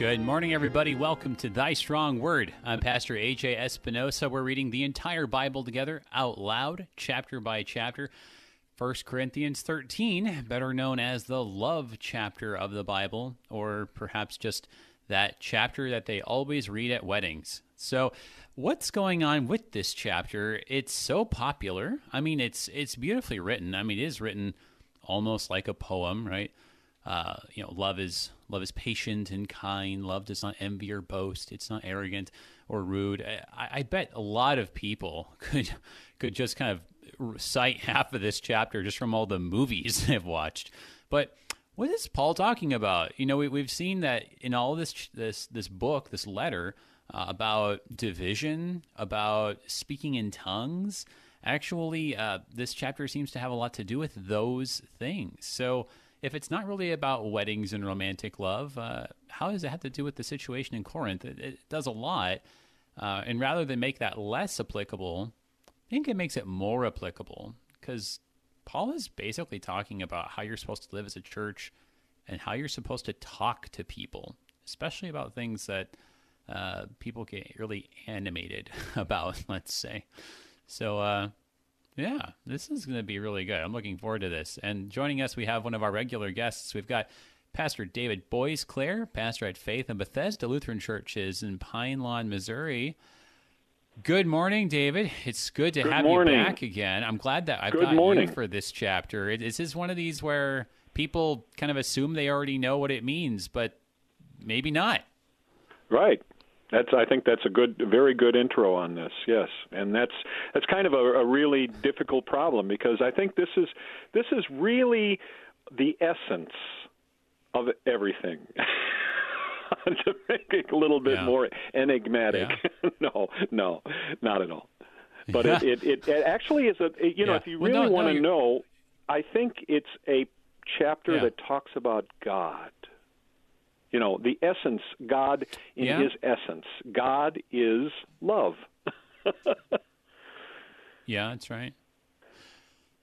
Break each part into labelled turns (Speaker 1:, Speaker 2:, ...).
Speaker 1: Good morning, everybody. Welcome to Thy Strong Word. I'm Pastor AJ Espinosa. We're reading the entire Bible together out loud, chapter by chapter. 1 Corinthians 13, better known as the love chapter of the Bible, or perhaps just that chapter that they always read at weddings. So, what's going on with this chapter? It's so popular. I mean, it's it's beautifully written. I mean, it is written almost like a poem, right? Uh, you know, love is love is patient and kind. Love does not envy or boast. It's not arrogant or rude. I, I bet a lot of people could could just kind of cite half of this chapter just from all the movies they've watched. But what is Paul talking about? You know, we, we've seen that in all this this this book, this letter uh, about division, about speaking in tongues. Actually, uh, this chapter seems to have a lot to do with those things. So if it's not really about weddings and romantic love, uh, how does it have to do with the situation in Corinth? It, it does a lot. Uh, and rather than make that less applicable, I think it makes it more applicable because Paul is basically talking about how you're supposed to live as a church and how you're supposed to talk to people, especially about things that uh, people get really animated about, let's say. So, uh, yeah, this is going to be really good. I'm looking forward to this. And joining us, we have one of our regular guests. We've got Pastor David Boisclair, pastor at Faith and Bethesda Lutheran Churches in Pine Lawn, Missouri. Good morning, David. It's good to
Speaker 2: good
Speaker 1: have
Speaker 2: morning.
Speaker 1: you back again. I'm glad that I've
Speaker 2: good
Speaker 1: got
Speaker 2: morning.
Speaker 1: you for this chapter. Is this one of these where people kind of assume they already know what it means, but maybe not?
Speaker 2: Right. That's. I think that's a good, very good intro on this. Yes, and that's that's kind of a, a really difficult problem because I think this is this is really the essence of everything. to make it a little bit
Speaker 1: Yeah.
Speaker 2: more enigmatic. no, no, not at all. But it, it, it, it actually is a. You know,
Speaker 1: Yeah.
Speaker 2: if you really
Speaker 1: no, no,
Speaker 2: want to
Speaker 1: you're-
Speaker 2: know, I think it's a chapter
Speaker 1: Yeah.
Speaker 2: that talks about God. You know, the essence, God in
Speaker 1: Yeah.
Speaker 2: His essence. God is love.
Speaker 1: Yeah, that's right.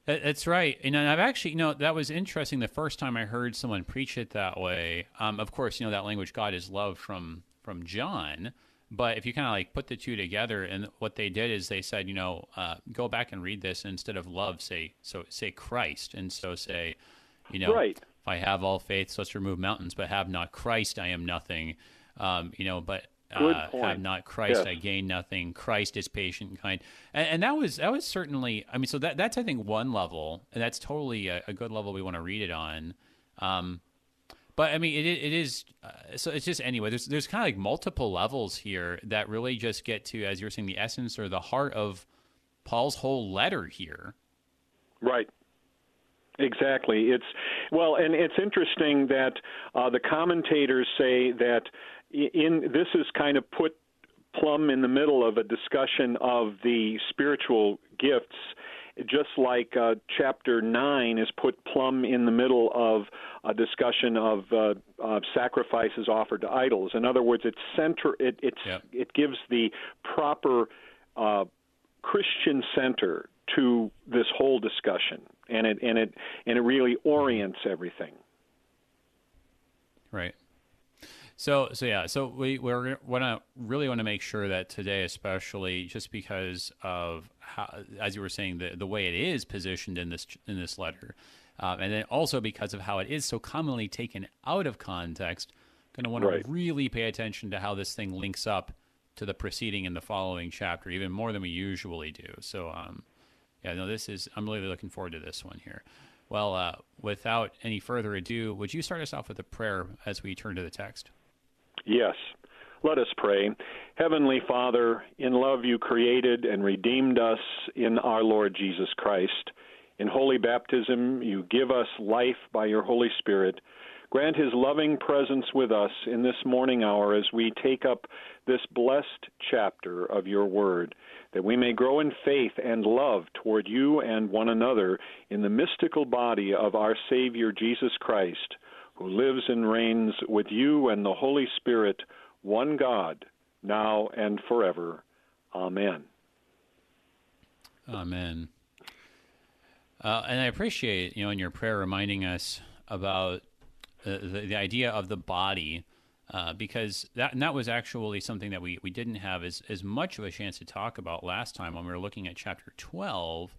Speaker 1: That's right. And I've actually, you know, that was interesting the first time I heard someone preach it that way. Um, of course, you know, that language, God is love from, from John. But if you kind of like put the two together and what they did is they said, you know, uh, go back and read this and instead of love, say, so say Christ. And so say, you know,
Speaker 2: Right.
Speaker 1: If I have all faith, so let's remove mountains, but have not Christ, I am nothing. Um, you know, but uh, have not Christ,
Speaker 2: Yes.
Speaker 1: I gain nothing. Christ is patient and kind, and, and that was that was certainly. I mean, so that that's I think one level, and that's totally a, a good level we want to read it on. Um, but I mean, it it is uh, so it's just anyway. There's there's kind of like multiple levels here that really just get to, as you're saying, the essence or the heart of Paul's whole letter here.
Speaker 2: Right. Exactly. It's well, and it's interesting that uh, the commentators say that in this is kind of put plumb in the middle of a discussion of the spiritual gifts, just like uh, chapter nine is put plumb in the middle of a discussion of uh, uh, sacrifices offered to idols. In other words, it's center. It it's
Speaker 1: Yep.
Speaker 2: it gives the proper uh, Christian center to this whole discussion, and it and it and it really orients everything.
Speaker 1: Right. So so yeah, so we we're want to really want to make sure that today, especially just because of how, as you were saying, the the way it is positioned in this in this letter, um, and then also because of how it is so commonly taken out of context, going to want
Speaker 2: Right.
Speaker 1: to really pay attention to how this thing links up to the preceding and the following chapter, even more than we usually do. So um, yeah, no, this is I'm really looking forward to this one here. Well, uh, without any further ado, would you start us off with a prayer as we turn to the text?
Speaker 2: Yes. Let us pray. Heavenly Father, in love you created and redeemed us in our Lord Jesus Christ. In holy baptism, you give us life by your Holy Spirit. Grant his loving presence with us in this morning hour as we take up this blessed chapter of your word, that we may grow in faith and love toward you and one another in the mystical body of our Savior Jesus Christ, who lives and reigns with you and the Holy Spirit, one God, now and forever. Amen.
Speaker 1: Amen. Uh, and I appreciate, you know, in your prayer reminding us about uh, the, the idea of the body uh, because that and that was actually something that we, we didn't have as, as much of a chance to talk about last time when we were looking at chapter 12.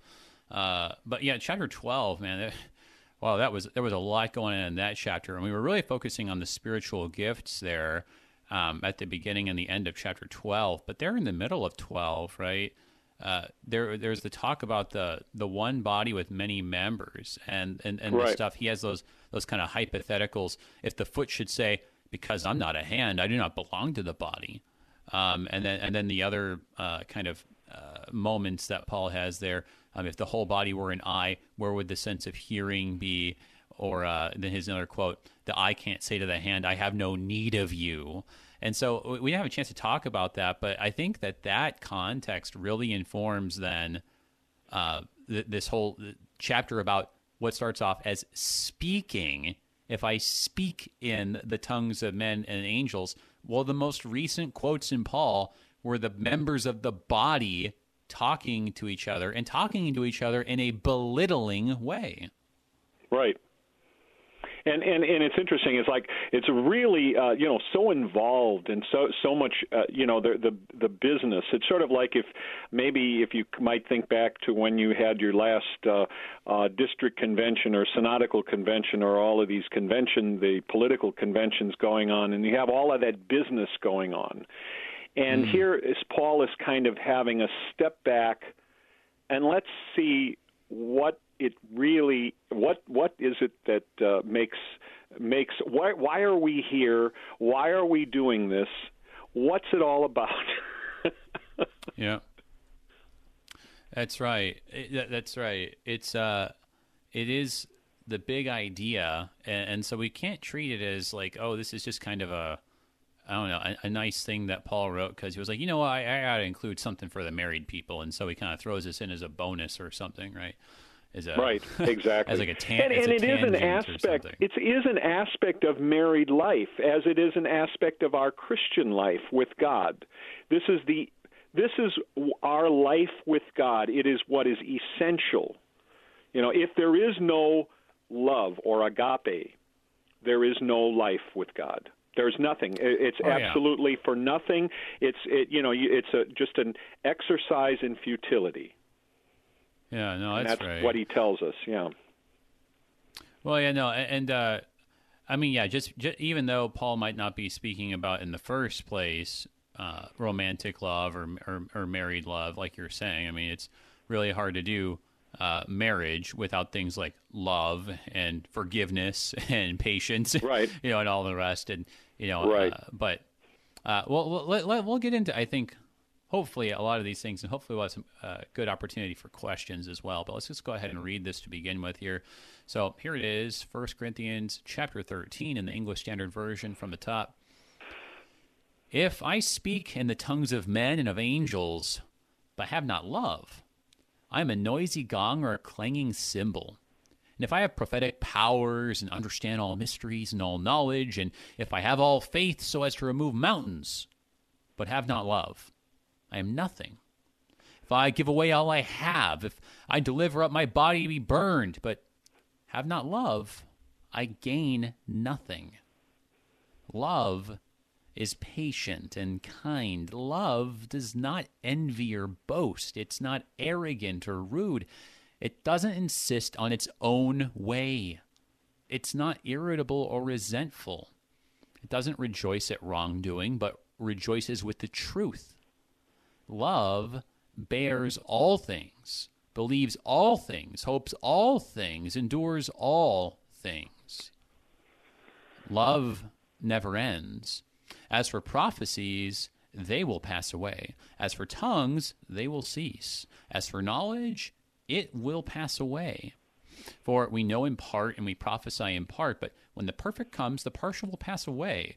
Speaker 1: Uh, but yeah, chapter 12, man, that, wow, that was there was a lot going on in that chapter, and we were really focusing on the spiritual gifts there um, at the beginning and the end of chapter 12. But they're in the middle of 12, right? Uh, there, there's the talk about the the one body with many members, and and, and
Speaker 2: right.
Speaker 1: the stuff. He has those those kind of hypotheticals. If the foot should say, because I'm not a hand, I do not belong to the body. Um, and then and then the other uh, kind of uh, moments that Paul has there. Um, if the whole body were an eye, where would the sense of hearing be? Or uh, then his another quote: "The eye can't say to the hand, I have no need of you." And so we didn't have a chance to talk about that, but I think that that context really informs then uh, th- this whole chapter about what starts off as speaking if I speak in the tongues of men and angels, well, the most recent quotes in Paul were the members of the body talking to each other and talking to each other in a belittling way.
Speaker 2: Right and and and it's interesting. It's like it's really uh, you know so involved and so so much uh, you know the the the business. It's sort of like if maybe if you might think back to when you had your last uh, uh, district convention or synodical convention or all of these convention the political conventions going on, and you have all of that business going on. And mm. here is Paul is kind of having a step back, and let's see what it really what what is it that uh, makes makes why why are we here? Why are we doing this? What's it all about?
Speaker 1: yeah, that's right. It, that's right. It's uh, it is the big idea, and, and, so we can't treat it as like, oh, this is just kind of a I don't know, a, a nice thing that Paul wrote because he was like, you know, I, I got to include something for the married people, and so he kind of throws this in as a bonus or something, right?
Speaker 2: As a, right, exactly.
Speaker 1: as like a tan-
Speaker 2: and, and
Speaker 1: it
Speaker 2: is an aspect. It is an aspect of married life, as it is an aspect of our Christian life with God. This is the this is our life with God. It is what is essential. You know, if there is no love or agape, there is no life with God. There's nothing. It's
Speaker 1: oh,
Speaker 2: absolutely
Speaker 1: yeah.
Speaker 2: for nothing. It's it, you know it's a, just an exercise in futility.
Speaker 1: Yeah, no,
Speaker 2: that's,
Speaker 1: that's
Speaker 2: right. what he tells us. Yeah.
Speaker 1: Well, yeah, no, and uh, I mean, yeah, just, just, even though Paul might not be speaking about in the first place uh, romantic love or, or, or married love, like you're saying. I mean, it's really hard to do uh, marriage without things like love and forgiveness and patience,
Speaker 2: right?
Speaker 1: You know, and all the rest, and you know,
Speaker 2: right.
Speaker 1: Uh, but uh, well, let, let, we'll get into. I think hopefully a lot of these things, and hopefully we'll have some uh, good opportunity for questions as well. But let's just go ahead and read this to begin with here. So here it is, 1 Corinthians chapter 13 in the English Standard Version from the top. If I speak in the tongues of men and of angels, but have not love, I am a noisy gong or a clanging cymbal. And if I have prophetic powers and understand all mysteries and all knowledge, and if I have all faith so as to remove mountains, but have not love, I am nothing. If I give away all I have, if I deliver up my body to be burned, but have not love, I gain nothing. Love is patient and kind. Love does not envy or boast. It's not arrogant or rude. It doesn't insist on its own way. It's not irritable or resentful. It doesn't rejoice at wrongdoing, but rejoices with the truth. Love bears all things, believes all things, hopes all things, endures all things. Love never ends. As for prophecies, they will pass away. As for tongues, they will cease. As for knowledge, it will pass away. For we know in part and we prophesy in part, but when the perfect comes, the partial will pass away.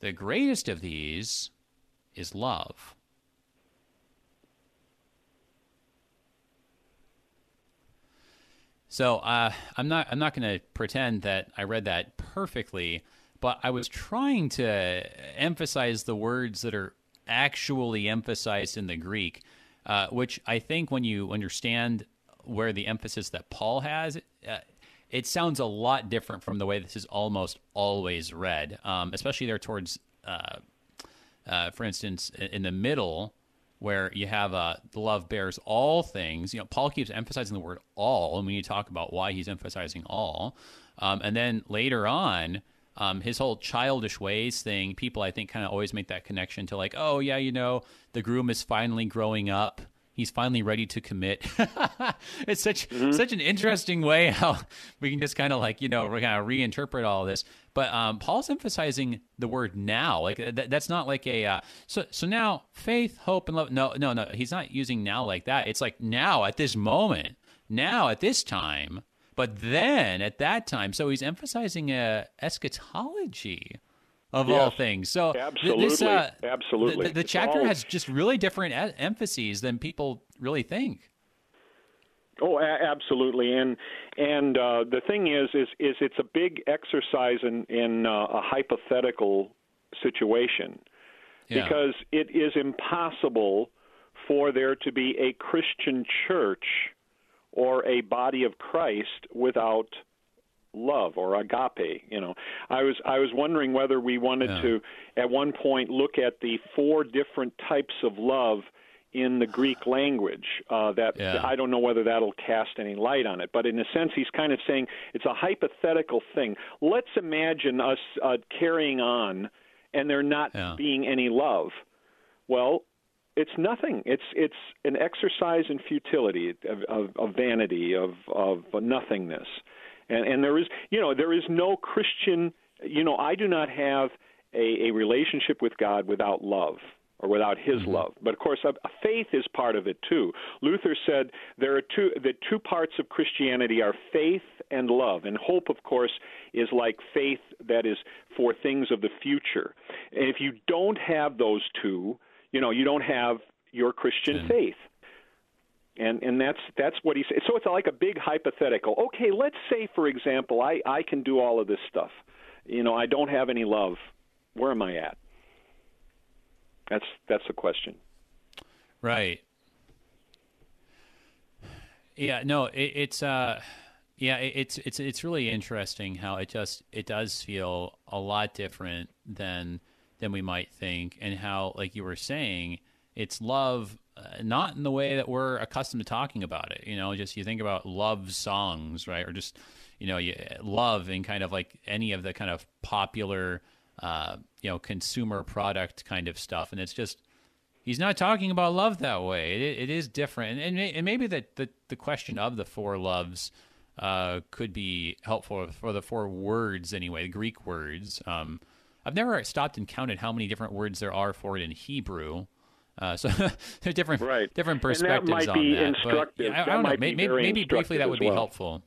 Speaker 1: the greatest of these is love. So uh, I'm not I'm not going to pretend that I read that perfectly, but I was trying to emphasize the words that are actually emphasized in the Greek, uh, which I think when you understand where the emphasis that Paul has, uh, it sounds a lot different from the way this is almost always read, um, especially there towards, uh, uh for instance, in the middle where you have uh, the love bears all things. You know, Paul keeps emphasizing the word all, and we need to talk about why he's emphasizing all, um, and then later on, um, his whole childish ways thing, people I think kind of always make that connection to like, oh yeah, you know, the groom is finally growing up. He's finally ready to commit. it's such mm-hmm. such an interesting way how we can just kind of like you know we're kind of reinterpret all this. But um, Paul's emphasizing the word now. Like th- that's not like a uh, so so now faith, hope, and love. No, no, no. He's not using now like that. It's like now at this moment, now at this time but then at that time, so he's emphasizing uh, eschatology of
Speaker 2: yes,
Speaker 1: all things. So
Speaker 2: absolutely, this, uh,
Speaker 1: absolutely, the, the chapter all... has just really different a- emphases than people really think.
Speaker 2: Oh, a- absolutely, and and uh, the thing is, is is it's a big exercise in in uh, a hypothetical situation yeah. because it is impossible for there to be a Christian church or a body of Christ without love or agape you know i was i was wondering whether we wanted yeah. to at one point look at the four different types of love in the greek language uh, that yeah. i don't know whether that'll cast any light on it but in a sense he's kind of saying it's a hypothetical thing let's imagine us uh, carrying on and there not yeah. being any love well it's nothing. It's it's an exercise in futility, of, of, of vanity, of of nothingness, and and there is you know there is no Christian. You know, I do not have a, a relationship with God without love or without his mm-hmm. love. But of course, a, a faith is part of it too. Luther said there are two the two parts of Christianity are faith and love. And hope of course is like faith that is for things of the future. And if you don't have those two, you know, you don't have your Christian faith. And and that's that's what he said. So it's like a big hypothetical. Okay, let's say for example, I I can do all of this stuff. You know, I don't have any love. Where am I at? That's that's the question.
Speaker 1: Right. Yeah, no, it, it's uh yeah, it, it's it's it's really interesting how it just it does feel a lot different than than we might think, and how, like you were saying, it's love uh, not in the way that we're accustomed to talking about it. You know, just you think about love songs, right, or just you know, you, love in kind of like any of the kind of popular, uh, you know, consumer product kind of stuff, and it's just he's not talking about love that way. it, it is different, and, and, maybe that the the question of the four loves uh, could be helpful for the four words anyway, the Greek words. Um, I've never stopped and counted how many different words there are for it in Hebrew. Uh, so there's different
Speaker 2: right.
Speaker 1: different perspectives
Speaker 2: and that might
Speaker 1: on
Speaker 2: be
Speaker 1: that.
Speaker 2: Instructive.
Speaker 1: But, I, I
Speaker 2: don't
Speaker 1: know. Maybe, maybe briefly that would
Speaker 2: well.
Speaker 1: be helpful.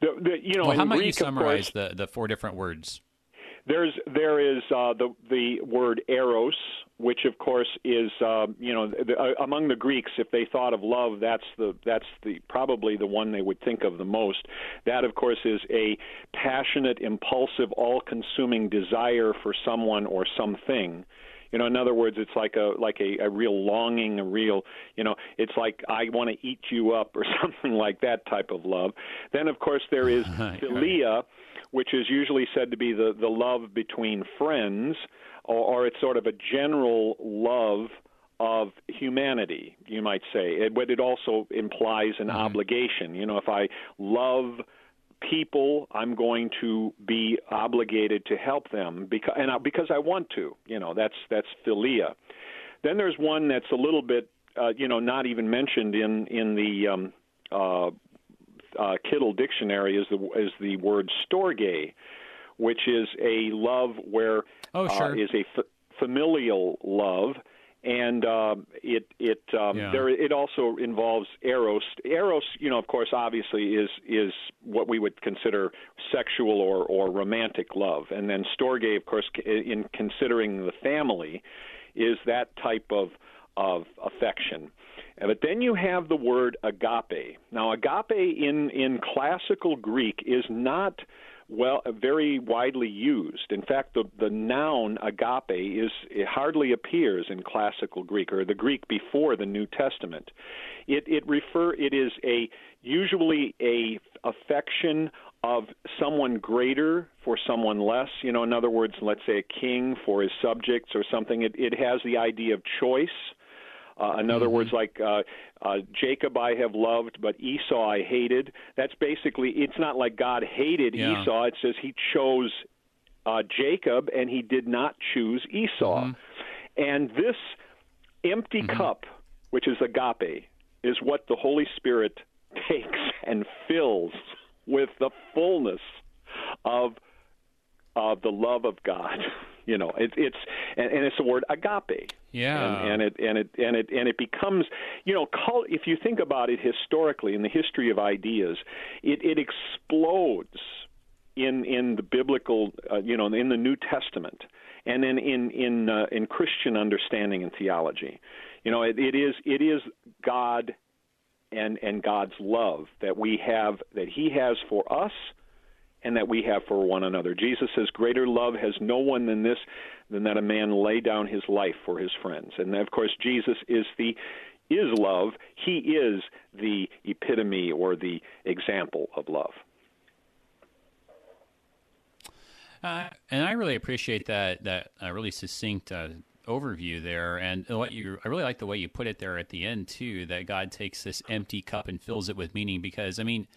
Speaker 2: The, the, you know,
Speaker 1: well, how might
Speaker 2: Greek,
Speaker 1: you summarize
Speaker 2: course,
Speaker 1: the, the four different words?
Speaker 2: There's there is uh, the the word eros, which of course is uh, you know the, uh, among the Greeks, if they thought of love, that's the that's the probably the one they would think of the most. That of course is a passionate, impulsive, all-consuming desire for someone or something. You know, in other words, it's like a like a, a real longing, a real you know, it's like I want to eat you up or something like that type of love. Then of course there is philia which is usually said to be the, the love between friends, or, or it's sort of a general love of humanity, you might say. It, but it also implies an mm-hmm. obligation. You know, if I love people, I'm going to be obligated to help them because and I, because I want to. You know, that's that's philia. Then there's one that's a little bit, uh, you know, not even mentioned in in the um, uh, uh, Kittel Dictionary is the is the word storge, which is a love where
Speaker 1: oh, sure.
Speaker 2: uh, is a f- familial love, and uh, it it um, yeah. there it also involves eros. Eros, you know, of course, obviously is is what we would consider sexual or or romantic love, and then storge, of course, in considering the family, is that type of of affection. But then you have the word agape. Now, agape in in classical Greek is not well uh, very widely used. In fact, the the noun agape is it hardly appears in classical Greek or the Greek before the New Testament. It it refer it is a usually a affection of someone greater for someone less. You know, in other words, let's say a king for his subjects or something. It it has the idea of choice uh, in other mm-hmm. words, like uh, uh, Jacob I have loved, but Esau I hated. That's basically, it's not like God hated yeah. Esau. It says he chose uh, Jacob and he did not choose Esau. Mm-hmm. And this empty mm-hmm. cup, which is agape, is what the Holy Spirit takes and fills with the fullness of of the love of God. You know, it, it's and, and it's the word agape.
Speaker 1: Yeah,
Speaker 2: and, and it and it and it and it becomes, you know, cult, if you think about it historically in the history of ideas, it it explodes in in the biblical, uh, you know, in the New Testament, and then in in uh, in Christian understanding and theology. You know, it, it is it is God and and God's love that we have that He has for us and that we have for one another. Jesus says, Greater love has no one than this, than that a man lay down his life for his friends. And of course, Jesus is the is love. He is the epitome or the example of love.
Speaker 1: Uh, and I really appreciate that that uh, really succinct uh, overview there, and what you I really like the way you put it there at the end too. That God takes this empty cup and fills it with meaning, because I mean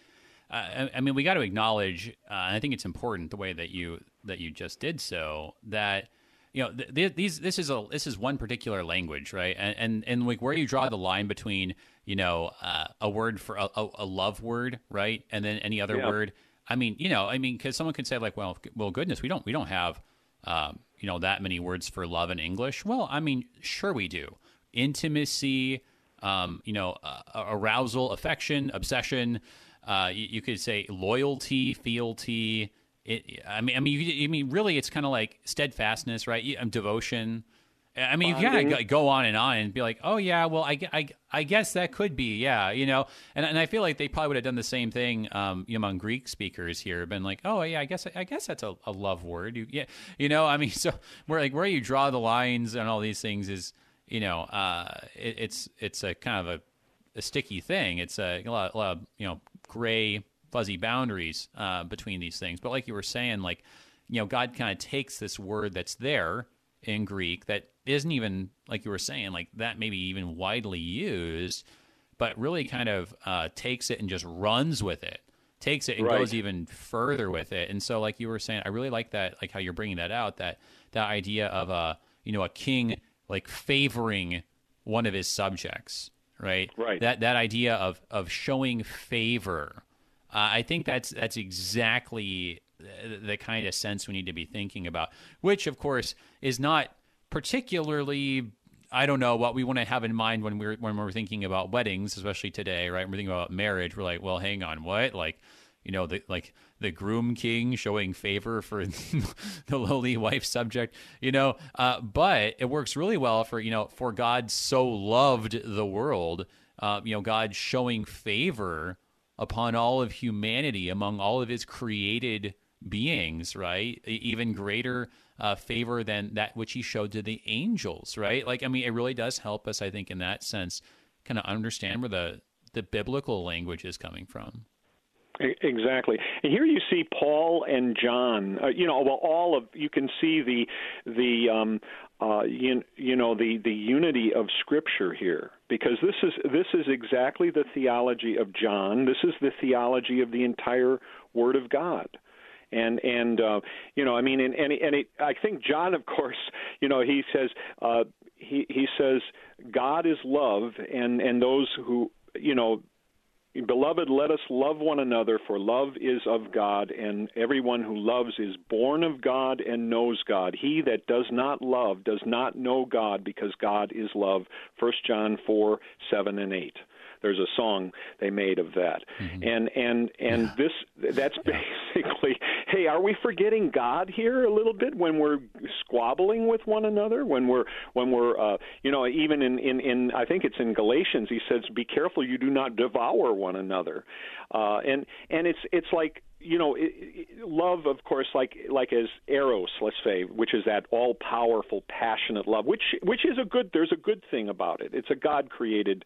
Speaker 1: uh, I mean, we got to acknowledge, uh, and I think it's important the way that you that you just did so that you know th- th- these this is a this is one particular language, right? And and, and like where you draw the line between you know uh, a word for a, a, love word, right, and then any other yeah. word. I mean, you know, I mean, because someone could say like, well, well, goodness, we don't we don't have um, you know that many words for love in English. Well, I mean, sure we do. Intimacy, um, you know, uh, arousal, affection, obsession. Uh, you, you, could say loyalty, fealty. It, I mean, I mean, you, I mean, really, it's kind of like steadfastness, right? Um, devotion. I mean, Bonding. you gotta go on and on and be like, oh yeah, well, I, I, I guess that could be, yeah, you know, and and I feel like they probably would have done the same thing, um, you know, among Greek speakers here, been like, oh yeah, I guess I guess that's a, a love word, you, yeah, you know, I mean, so where like where you draw the lines and all these things is, you know, uh, it, it's it's a kind of a, a sticky thing. It's a, a lot, a lot of you know gray, fuzzy boundaries uh, between these things. But like you were saying, like, you know, God kind of takes this word that's there in Greek that isn't even, like you were saying, like that maybe even widely used, but really kind of uh, takes it and just runs with it. Takes it and right. goes even further with it, and so, like you were saying, I really like that, like how you're bringing that out. That that idea of a, you know, a king like favoring one of his subjects, right?
Speaker 2: Right.
Speaker 1: That that idea of of showing favor. Uh, I think that's that's exactly the, the kind of sense we need to be thinking about, which of course is not particularly I don't know what we want to have in mind when we're when we're thinking about weddings, especially today, right? When we're thinking about marriage. We're like, well, hang on, what? Like, you know, the like the groom king showing favor for the lowly wife subject, you know. Uh, but it works really well for you know, for God so loved the world, uh, you know, God showing favor upon all of humanity among all of His created beings, right? Even greater uh, favor than that which He showed to the angels, right? Like, I mean, it really does help us, I think, in that sense, kind of understand where the the biblical language is coming from.
Speaker 2: Exactly, and here you see Paul and John. Uh, you know, well, all of you can see the the um, uh, you, you know the the unity of Scripture here because this is this is exactly the theology of John. This is the theology of the entire Word of God and and uh, you know I mean and and, and it, I think John of course you know he says uh, he he says God is love and and those who you know Beloved, let us love one another, for love is of God, and everyone who loves is born of God and knows God. He that does not love does not know God, because God is love. 1 John 4 7 and 8 there's a song they made of that mm-hmm. and and and yeah. this that's basically hey are we forgetting god here a little bit when we're squabbling with one another when we're when we're uh you know even in in in i think it's in galatians he says be careful you do not devour one another uh and and it's it's like you know, it, it, love, of course, like like as eros, let's say, which is that all powerful, passionate love, which which is a good. There's a good thing about it. It's a God created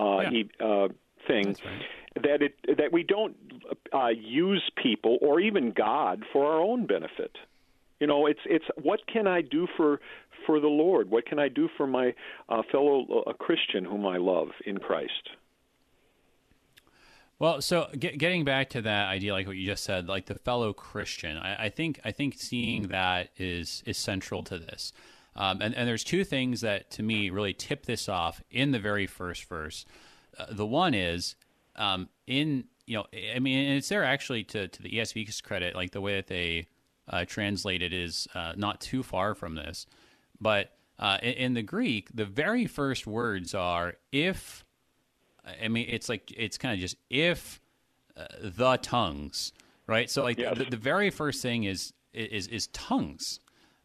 Speaker 2: uh, yeah. uh, thing. Right. That it that we don't uh, use people or even God for our own benefit. You know, it's it's what can I do for for the Lord? What can I do for my uh, fellow uh, Christian whom I love in Christ?
Speaker 1: Well, so get, getting back to that idea, like what you just said, like the fellow Christian, I, I think I think seeing that is is central to this. Um, and, and there's two things that to me really tip this off in the very first verse. Uh, the one is um, in you know I mean it's there actually to to the ESV's credit, like the way that they uh, translate it is uh, not too far from this, but uh, in, in the Greek, the very first words are if I mean, it's like it's kind of just if uh, the tongues, right? So like yes. the, the, very first thing is is is tongues,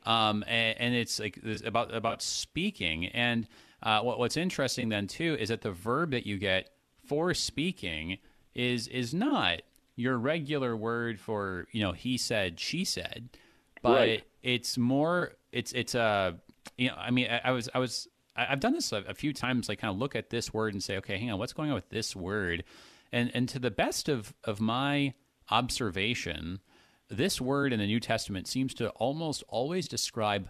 Speaker 1: um, and, and it's like about about speaking. And uh, what, what's interesting then too is that the verb that you get for speaking is is not your regular word for you know he said she said, but right. it's more it's it's a you know I mean I, I was I was I, have done this a, a, few times. Like kind of look at this word and say, okay, hang on, what's going on with this word? And and to the best of of my observation, this word in the New Testament seems to almost always describe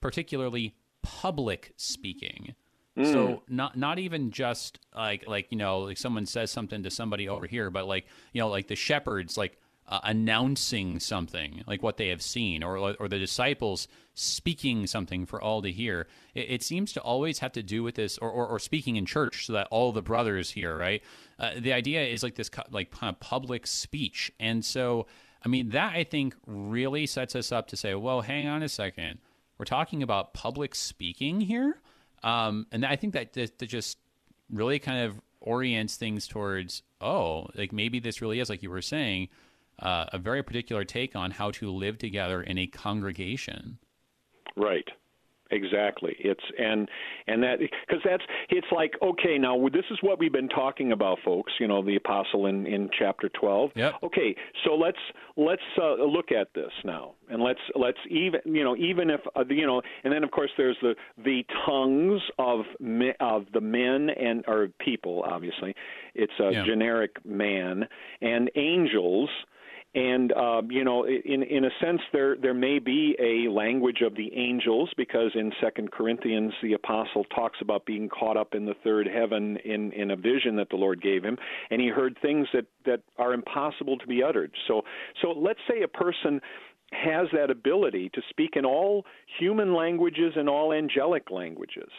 Speaker 1: particularly public speaking. Mm. So not not even just like like you know like someone says something to somebody over here, but like you know like the shepherds like uh, announcing something like what they have seen, or or the disciples speaking something for all to hear. It, it seems to always have to do with this, or, or, or, speaking in church so that all the brothers hear. Right? Uh, the idea is like this like kind of public speech, and so I mean that I think really sets us up to say, well, hang on a second, we're talking about public speaking here, um, and I think that, that, that just really kind of orients things towards oh like maybe this really is like you were saying uh, a very particular take on how to live together in a congregation.
Speaker 2: Right. Exactly. It's and and that because that's it's like okay now this is what we've been talking about, folks. You know the apostle in in chapter twelve.
Speaker 1: Yep.
Speaker 2: Okay, so let's let's uh, look at this now, and let's let's even you know even if uh, you know, and then of course there's the the tongues of me, of the men and or people. Obviously, it's a yeah. generic man and angels and um, you know, in in a sense, there there may be a language of the angels because in Second Corinthians, the apostle talks about being caught up in the third heaven in in a vision that the Lord gave him, and he heard things that that are impossible to be uttered. So so let's say a person has that ability to speak in all human languages and all angelic languages.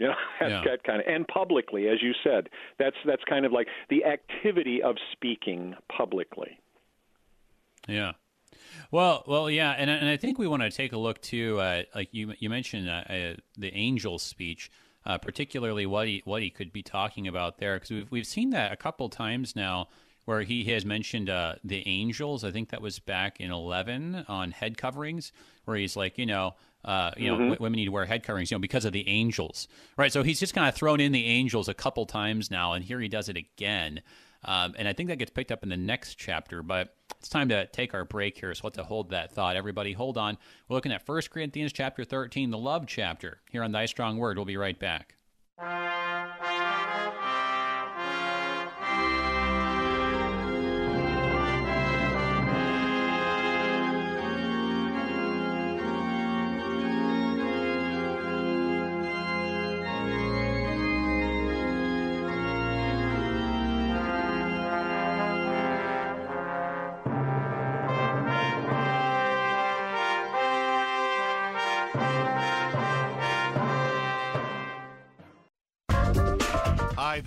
Speaker 2: You know, that's yeah. that kind of and publicly, as you said, that's that's kind of like the activity of speaking publicly.
Speaker 1: Yeah. Well, well, yeah, and and I think we want to take a look too. Uh, like you you mentioned uh, uh, the angel speech, uh, particularly what he what he could be talking about there, because we've we've seen that a couple times now, where he has mentioned uh, the angels. I think that was back in eleven on head coverings, where he's like, you know. Uh, you know, mm-hmm. w- women need to wear head coverings, you know, because of the angels, right? So he's just kind of thrown in the angels a couple times now, and here he does it again. Um, and I think that gets picked up in the next chapter. But it's time to take our break here. So let's hold that thought. Everybody, hold on. We're looking at 1 Corinthians chapter 13, the love chapter, here on Thy Strong Word. We'll be right back.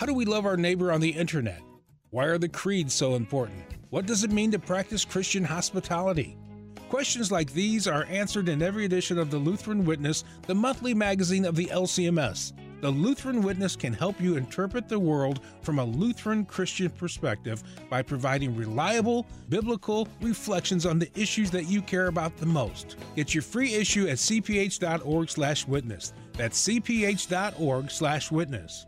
Speaker 3: How do we love our neighbor on the internet? Why are the creeds so important? What does it mean to practice Christian hospitality? Questions like these are answered in every edition of the Lutheran Witness, the monthly magazine of the LCMS. The Lutheran Witness can help you interpret the world from a Lutheran Christian perspective by providing reliable, biblical reflections on the issues that you care about the most. Get your free issue at cph.org/witness. That's cph.org/witness.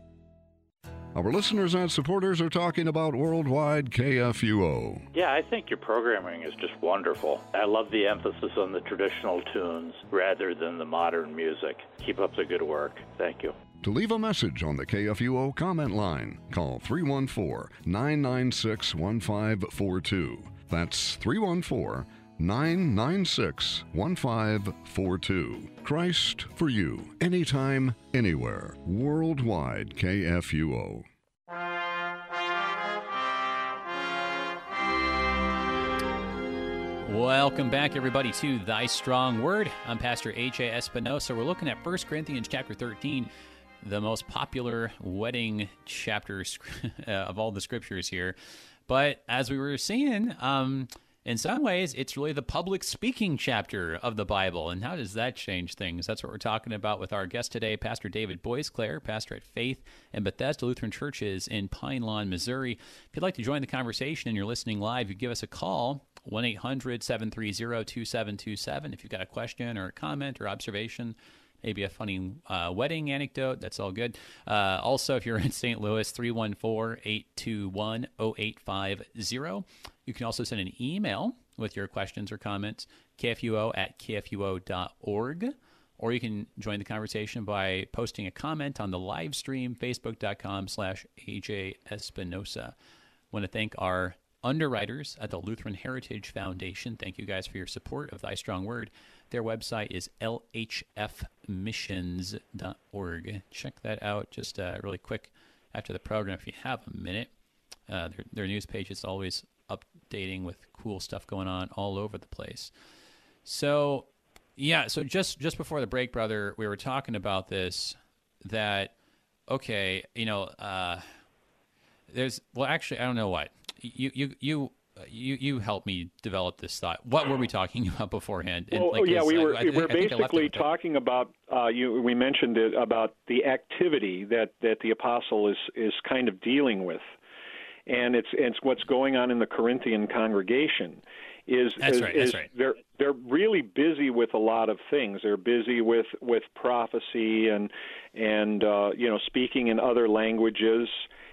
Speaker 4: Our listeners and supporters are talking about Worldwide KFUO.
Speaker 5: Yeah, I think your programming is just wonderful. I love the emphasis on the traditional tunes rather than the modern music. Keep up the good work. Thank you.
Speaker 4: To leave a message on the KFUO comment line, call 314 996 1542. That's 314 996 1542. Christ for you, anytime, anywhere. Worldwide KFUO.
Speaker 1: Welcome back, everybody, to Thy Strong Word. I'm Pastor A.J. Espinosa. We're looking at 1 Corinthians chapter 13, the most popular wedding chapter of all the scriptures here. But as we were seeing, um, in some ways, it's really the public speaking chapter of the Bible. And how does that change things? That's what we're talking about with our guest today, Pastor David Boisclair, pastor at Faith and Bethesda Lutheran Churches in Pine Lawn, Missouri. If you'd like to join the conversation and you're listening live, you give us a call, 1 800 730 2727. If you've got a question or a comment or observation, maybe a funny uh, wedding anecdote. That's all good. Uh, also, if you're in St. Louis, 314 821 0850. You can also send an email with your questions or comments, kfuo at kfuo.org. Or you can join the conversation by posting a comment on the live stream, facebook.com slash AJ Espinosa. want to thank our underwriters at the Lutheran Heritage Foundation. Thank you guys for your support of Thy Strong Word. Their website is lhfmissions.org. Check that out just uh, really quick after the program if you have a minute. Uh, their, their news page is always updating with cool stuff going on all over the place. So, yeah, so just just before the break, brother, we were talking about this that okay, you know, uh, there's well, actually, I don't know what you you you you you helped me develop this thought. What were we talking about beforehand?
Speaker 2: And, well, like, yeah, we were I, I, we're basically talking about uh, you. We mentioned it about the activity that that the apostle is is kind of dealing with, and it's it's what's going on in the Corinthian congregation. Is
Speaker 1: that's
Speaker 2: is,
Speaker 1: right.
Speaker 2: Is
Speaker 1: right.
Speaker 2: They're they're really busy with a lot of things. They're busy with with prophecy and and uh, you know speaking in other languages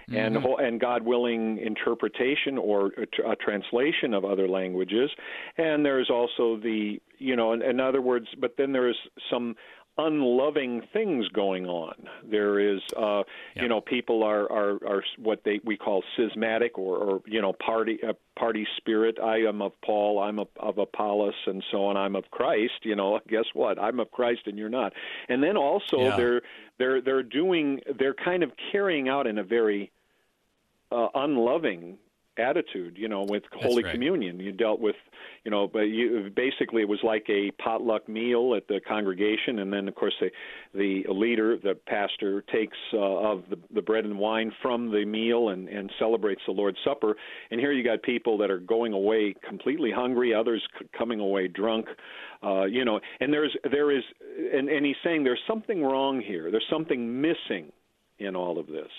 Speaker 2: and mm-hmm. and God willing interpretation or a, translation of other languages. And there's also the you know in, in other words, but then there's some unloving things going on. There is, uh, yeah. you know, people are, are are what they we call schismatic or, or you know party uh, party spirit. I am of Paul. I'm of, of Apollos, and so on. I'm of Christ. You know, guess what? I'm of Christ, and you're not. And then also yeah. they're they're they're doing they're kind of carrying out in a very uh, unloving attitude, you know, with Holy
Speaker 1: right.
Speaker 2: Communion. You dealt with, you know, but you basically it was like a potluck meal at the congregation, and then of course the the leader, the pastor, takes uh, of the, the bread and wine from the meal and and celebrates the Lord's Supper. And here you got people that are going away completely hungry, others c- coming away drunk. Uh, you know, and there's there is, and, and he's saying there's something wrong here. There's something missing in all of this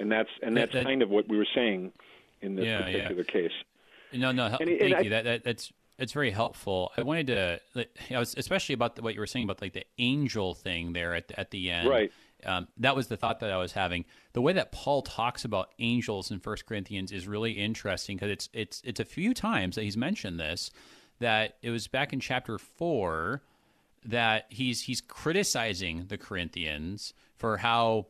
Speaker 2: and that's and that's that, that, kind of what we were saying in this
Speaker 1: yeah,
Speaker 2: particular
Speaker 1: yeah.
Speaker 2: case.
Speaker 1: No, no, and, thank and you. I, that, that that's it's very helpful. I wanted to, I was especially about the, what you were saying about like the angel thing there at at the end.
Speaker 2: Right.
Speaker 1: Um, that was the thought that I was having. The way that Paul talks about angels in First Corinthians is really interesting because it's it's it's a few times that he's mentioned this. That it was back in chapter four that he's he's criticizing the Corinthians for how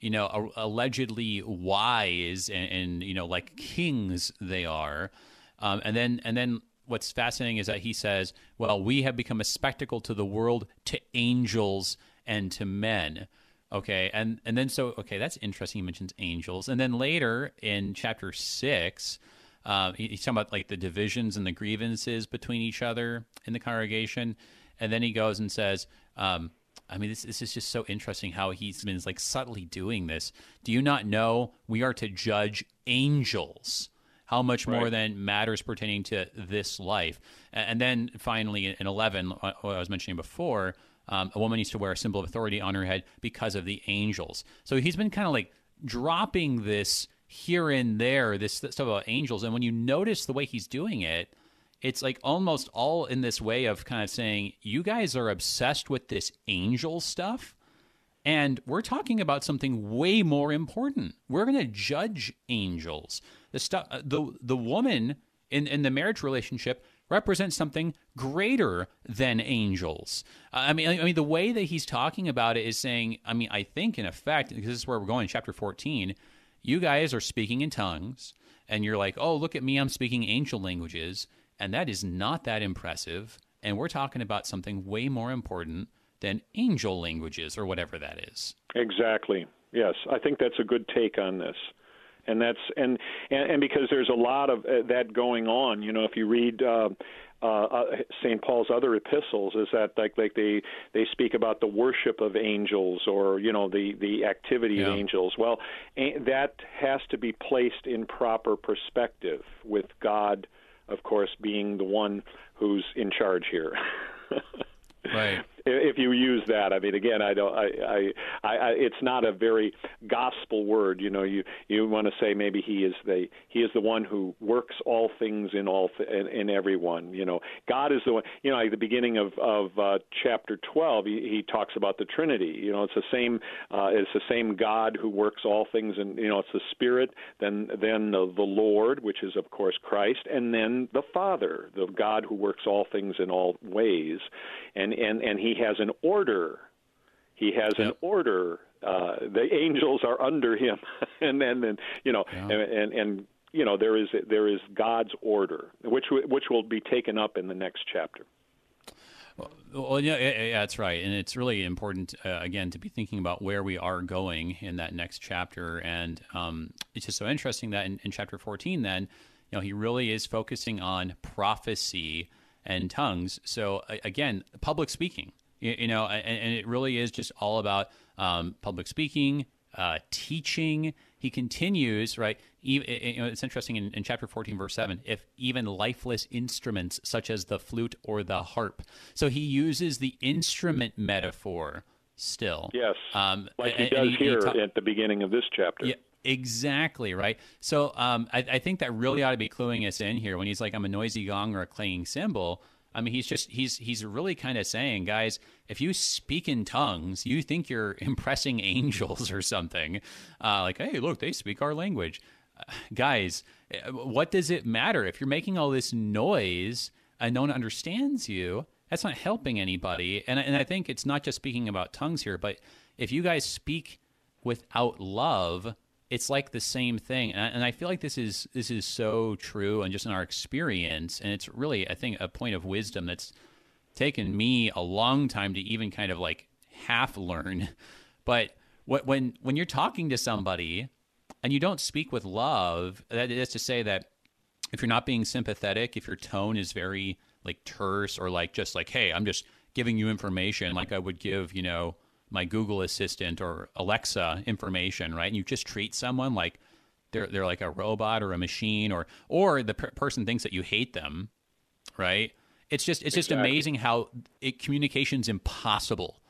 Speaker 1: you know, allegedly wise and, and, you know, like kings they are. Um, and then, and then what's fascinating is that he says, well, we have become a spectacle to the world, to angels, and to men. Okay, and and then so okay, that's interesting. He mentions angels, and then later in chapter six, uh, he's talking about like the divisions and the grievances between each other in the congregation, and then he goes and says, um, I mean, this, this is just so interesting how he's been like subtly doing this. Do you not know we are to judge angels? How much more right. than matters pertaining to this life? And then finally, in 11, what I was mentioning before, um, a woman needs to wear a symbol of authority on her head because of the angels. So he's been kind of like dropping this here and there, this stuff about angels. And when you notice the way he's doing it, it's like almost all in this way of kind of saying, you guys are obsessed with this angel stuff. And we're talking about something way more important. We're going to judge angels. The stuff, uh, the the woman in in the marriage relationship represents something greater than angels. Uh, I mean, I mean, the way that he's talking about it is saying, I mean, I think in effect, because this is where we're going, chapter 14, you guys are speaking in tongues, and you're like, oh, look at me, I'm speaking angel languages, and that is not that impressive. And we're talking about something way more important than angel languages or whatever that is.
Speaker 2: Exactly. Yes, I think that's a good take on this and that's and and, and because there's a lot of uh, that going on. You know, if you read. Uh, uh, uh St. Paul's other epistles is that like like they they speak about the worship of angels or you know the the activity yeah. of angels. Well, a- that has to be placed in proper perspective with God, of course, being the one who's in charge here.
Speaker 1: right
Speaker 2: if you use that. I mean, again, I don't. I, I, I, it's not a very gospel word. You know, you you want to say maybe he is the he is the one who works all things in all th- in, in everyone. You know, God is the one. You know, at the beginning of of uh, chapter twelve, he, he talks about the Trinity. You know, it's the same. Uh, it's the same God who works all things, and you know, it's the Spirit, then then the, the Lord, which is of course Christ, and then the Father, the God who works all things in all ways, and and and he has an order. He has yep. an order. Uh, the angels are under him, and then and, you know, yeah. and, and and you know there is there is God's order, which which will be taken up in the next chapter.
Speaker 1: Well, yeah, yeah, that's right, and it's really important uh, again to be thinking about where we are going in that next chapter, and um, it's just so interesting that in, in chapter fourteen, then you know he really is focusing on prophecy and tongues. So again, public speaking you, you know, and, and, it really is just all about um, public speaking, uh, teaching. He continues, right? Even, you know, it's interesting in, in, chapter 14, verse 7, if even lifeless instruments such as the flute or the harp. So he uses the instrument metaphor still.
Speaker 2: Yes. Um, like he does he, here he ta- at the beginning of this chapter.
Speaker 1: Yeah. Exactly right. So um, I, I, think that really ought to be cluing us in here when he's like, "I'm a noisy gong or a clanging cymbal." I mean, he's just he's he's really kind of saying, guys, if you speak in tongues, you think you're impressing angels or something. Uh, like, hey, look, they speak our language, uh, guys. Uh, what does it matter if you're making all this noise and no one understands you? That's not helping anybody. And and I think it's not just speaking about tongues here, but if you guys speak without love, it's like the same thing and I, and I, feel like this is this is so true and just in our experience and it's really i think a point of wisdom that's taken me a long time to even kind of like half learn. But when when you're talking to somebody and you don't speak with love that is to say that if you're not being sympathetic if your tone is very like terse or like just like hey i'm just giving you information like i would give you know my Google Assistant or Alexa information, right? And you just treat someone like they're they're like a robot or a machine, or or the per- person thinks that you hate them, right? It's just it's just amazing how it, communication's impossible.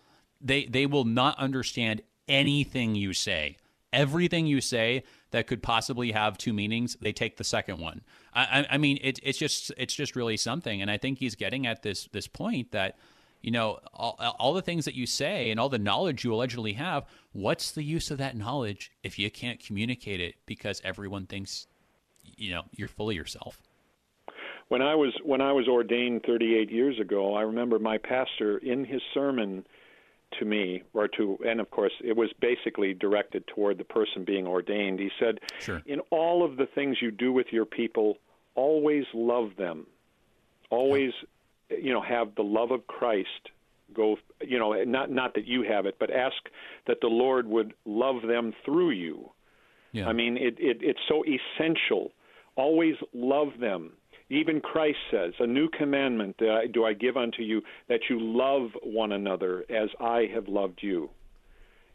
Speaker 1: They they will not understand anything you say. Everything you say that could possibly have two meanings, they take the second one. I, I, I mean, it, it's just it's just really something, and I think he's getting at this this point that you know all, all the things that you say and all the knowledge you allegedly have what's the use of that knowledge if you can't communicate it because everyone thinks you know you're full of yourself
Speaker 2: when i was when i was ordained 38 years ago i remember my pastor in his sermon to me, or to, and of course, it was basically directed toward the person being ordained. He said,
Speaker 1: Sure.
Speaker 2: In all of the things you do with your people, always love them. Always, you know, have the love of Christ go, you know, not, not that you have it, but ask that the Lord would love them through you.
Speaker 1: Yeah.
Speaker 2: I mean, it, it, it's so essential. Always love them. Even Christ says, A new commandment do I give unto you, that you love one another as I have loved you.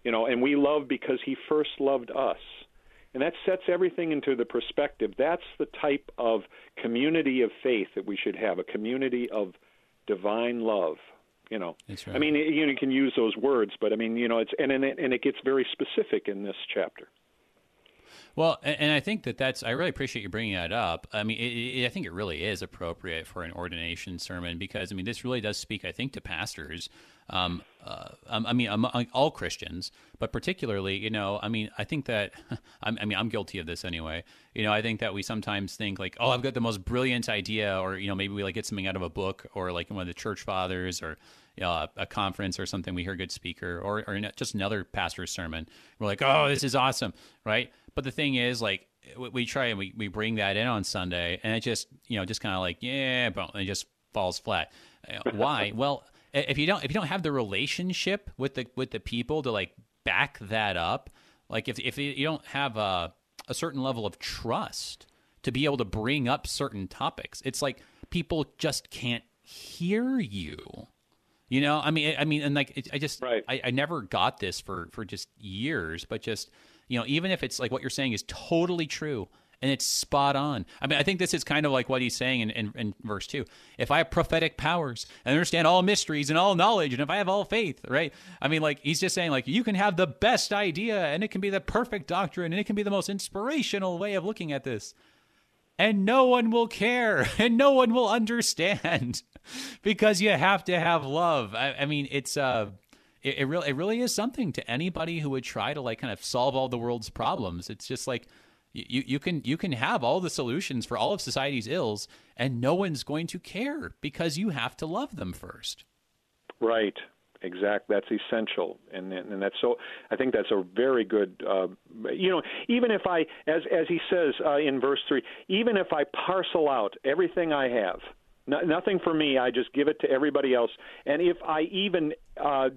Speaker 2: You know, and we love because he first loved us. And that sets everything into the perspective. That's the type of community of faith that we should have a community of divine love. You know,
Speaker 1: That's right.
Speaker 2: I mean, you, know, you can use those words, but I mean, you know, it's and and it, and it gets very specific in this chapter.
Speaker 1: Well, and, and I think that that's. I really appreciate you bringing that up. I mean, it, it, I think it really is appropriate for an ordination sermon because I mean, this really does speak, I think, to pastors. Um, uh, I mean, among all Christians, but particularly, you know, I mean, I think that, I mean, I'm guilty of this anyway. You know, I think that we sometimes think like, oh, I've got the most brilliant idea, or you know, maybe we like get something out of a book or like one of the church fathers or you know, a, a conference or something. We hear a good speaker or or just another pastor's sermon. We're like, oh, this is awesome, right? But the thing is, like, we try and we, we bring that in on Sunday, and it just you know just kind of like yeah, but it just falls flat. Why? well, if you don't if you don't have the relationship with the with the people to like back that up, like if if you don't have a a certain level of trust to be able to bring up certain topics, it's like people just can't hear you. You know, I mean, I mean, and like, it, I just,
Speaker 2: right.
Speaker 1: I, I never got this for for just years, but just, you know, even if it's like what you're saying is totally true and it's spot on. I mean, I think this is kind of like what he's saying in, in, in, verse 2. If I have prophetic powers and understand all mysteries and all knowledge, and if I have all faith, right? I mean, like, he's just saying, like, you can have the best idea and it can be the perfect doctrine and it can be the most inspirational way of looking at this. And no one will care and no one will understand because you have to have love. I, I mean, it's, uh, it, it really, it really is something to anybody who would try to like kind of solve all the world's problems. It's just like, you, you can you can have all the solutions for all of society's ills and no one's going to care because you have to love them first.
Speaker 2: Right. Exact that's essential and and that's so i think that's a very good uh, you know even if i as as he says uh, in verse 3 even if i parcel out everything i have no, nothing for me i just give it to everybody else and if i even uh,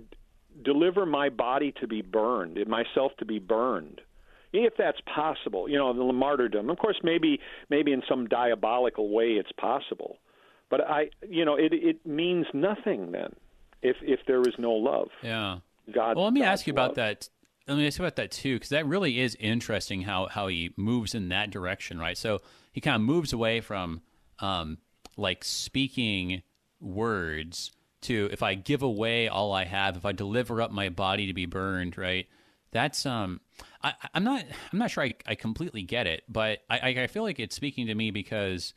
Speaker 2: deliver my body to be burned myself to be burned if that's possible. You know, the martyrdom. Of course, maybe maybe in some diabolical way it's possible, but I, you know, it it means nothing then if if there is no love.
Speaker 1: Yeah.
Speaker 2: God.
Speaker 1: Well, let me
Speaker 2: God's
Speaker 1: ask you
Speaker 2: love.
Speaker 1: about that. Let me ask you about that too, because that really is interesting how how he moves in that direction, right? So he kind of moves away from um, like speaking words to if I give away all I have, if I deliver up my body to be burned, right? That's um, I, I'm not I'm not sure I, I completely get it, but I, I feel like it's speaking to me because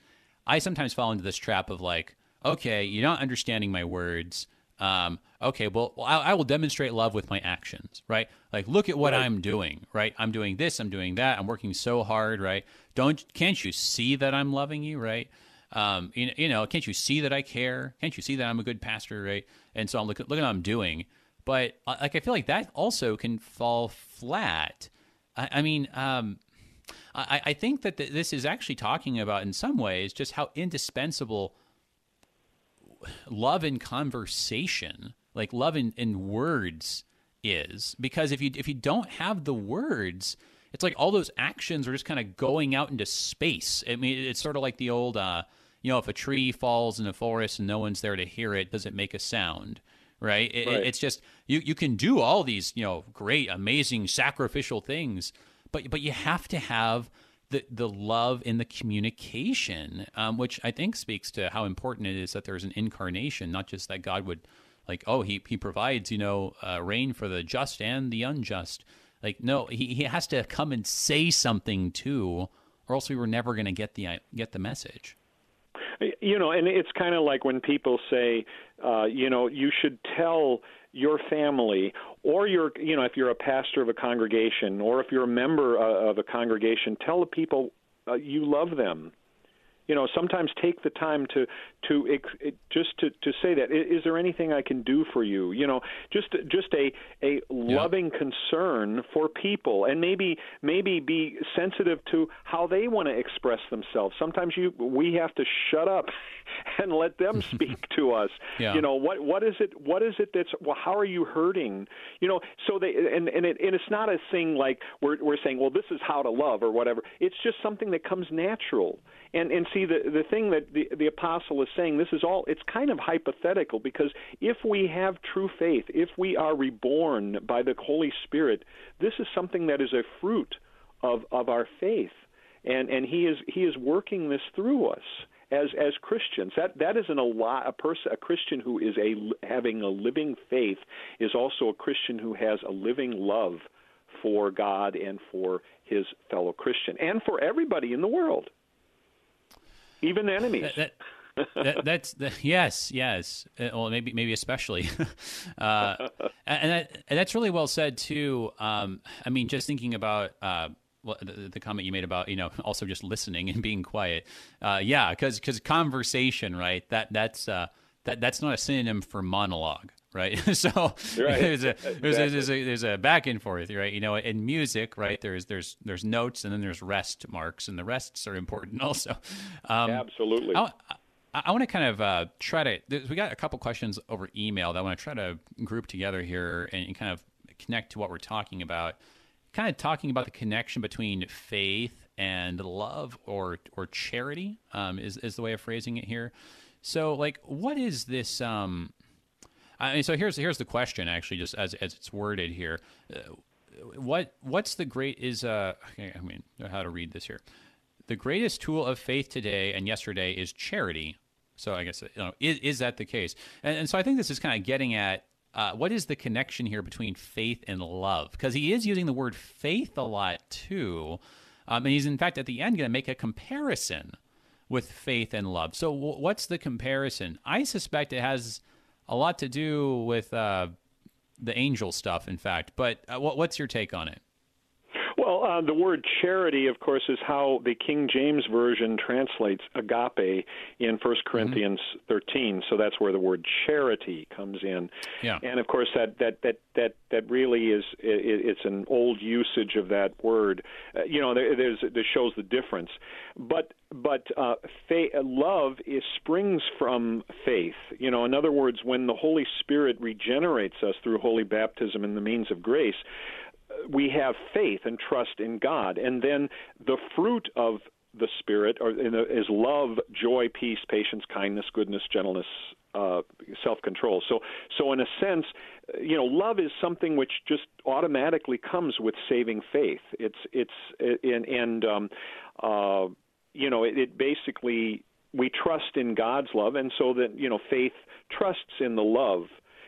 Speaker 1: I sometimes fall into this trap of like, okay, you're not understanding my words. Um, okay, well, I, I will demonstrate love with my actions, right? Like, look at what
Speaker 2: Right.
Speaker 1: I'm doing, right? I'm doing this, I'm doing that, I'm working so hard, right? Don't can't you see that I'm loving you, right? Um, you, you know, can't you see that I care? Can't you see that I'm a good pastor, right? And so I'm look, look at what I'm doing. But uh, like, I feel like that also can fall flat. I, I mean, um, I, I think that th- this is actually talking about, in some ways, just how indispensable love in conversation, like love in, in words, is. Because if you if you don't have the words, it's like all those actions are just kind of going out into space. I mean, it's sort of like the old, uh, you know, if a tree falls in a forest and no one's there to hear it, does it make a sound? Right? It,
Speaker 2: Right.
Speaker 1: It's just you you can do all these you know great, amazing, sacrificial things, but but you have to have the the love in the communication, um, which I think speaks to how important it is that there's an incarnation, not just that God would like oh he he provides you know uh, rain for the just and the unjust. Like no, he he has to come and say something too, or else we were never going to get the get the message.
Speaker 2: You know, and it's kind of like when people say, uh, you know, you should tell your family or your, you know, if you're a pastor of a congregation or if you're a member uh, of a congregation, tell the people uh, you love them. You know sometimes take the time to to ex- just to to say that is there anything I can do for you? You know just just a a loving concern for people and maybe maybe be sensitive to how they want to express themselves. Sometimes you we have to shut up and let them speak to us.
Speaker 1: Yeah.
Speaker 2: you know what what is it what is it that's well how are you hurting? You know so they and and, it, and it's not a thing like we're we're saying well this is how to love or whatever. It's just something that comes natural and and see the the thing that the the apostle is saying this is all it's kind of hypothetical because if we have true faith if we are reborn by the holy spirit this is something that is a fruit of of our faith and and he is he is working this through us as as Christians. That that isn't a lot. A person, a Christian who is a having a living faith, is also a Christian who has a living love for God and for his fellow Christian and for everybody in the world, even enemies.
Speaker 1: That, that, that, that's yes, yes. Uh, well, maybe maybe especially, uh, and, that, and that's really well said too. Um, I mean, just thinking about. Uh, the, the, comment you made about you know also just listening and being quiet, uh, yeah, because because conversation, right? That that's uh, that that's not a synonym for monologue, right? so right. there's a there's, exactly. a, there's a there's a back and forth, right? You know, in music, right? There's there's there's notes and then there's rest marks, and the rests are important also.
Speaker 2: Um, Absolutely.
Speaker 1: I, I, I want to kind of uh, try to. We got a couple questions over email that I want to try to group together here and, and kind of connect to what we're talking about. Kind of talking about the connection between faith and love or or charity um, is is the way of phrasing it here. So, like, what is this? Um, I mean, so here's here's the question, actually, just as as it's worded here. Uh, what what's the great is uh? I mean, how to read this here. The greatest tool of faith today and yesterday is charity. So I guess you know is, is that the case? And, and so I think this is kind of getting at uh, what is the connection here between faith and love? Because he is using the word faith a lot too, um, and he's in fact at the end going to make a comparison with faith and love. So w- what's the comparison? I suspect it has a lot to do with uh, the angel stuff, in fact. But uh, what's your take on it?
Speaker 2: Well, uh, the word charity, of course, is how the King James Version translates agape in First mm-hmm. Corinthians mm-hmm. 13. So that's where the word charity comes in.
Speaker 1: Yeah.
Speaker 2: And of course, that that that that that really is it, it's an old usage of that word. Uh, you know, there, there's there shows the difference. But but uh, faith, love is springs from faith. You know, in other words, when the Holy Spirit regenerates us through holy baptism and the means of grace we have faith and trust in God, and then the fruit of the Spirit or is love, joy, peace, patience, kindness, goodness, gentleness, uh, self-control. So, so in a sense, you know, love is something which just automatically comes with saving faith. It's it's and and um, uh, you know, it, it basically we trust in God's love, and so that you know, faith trusts in the love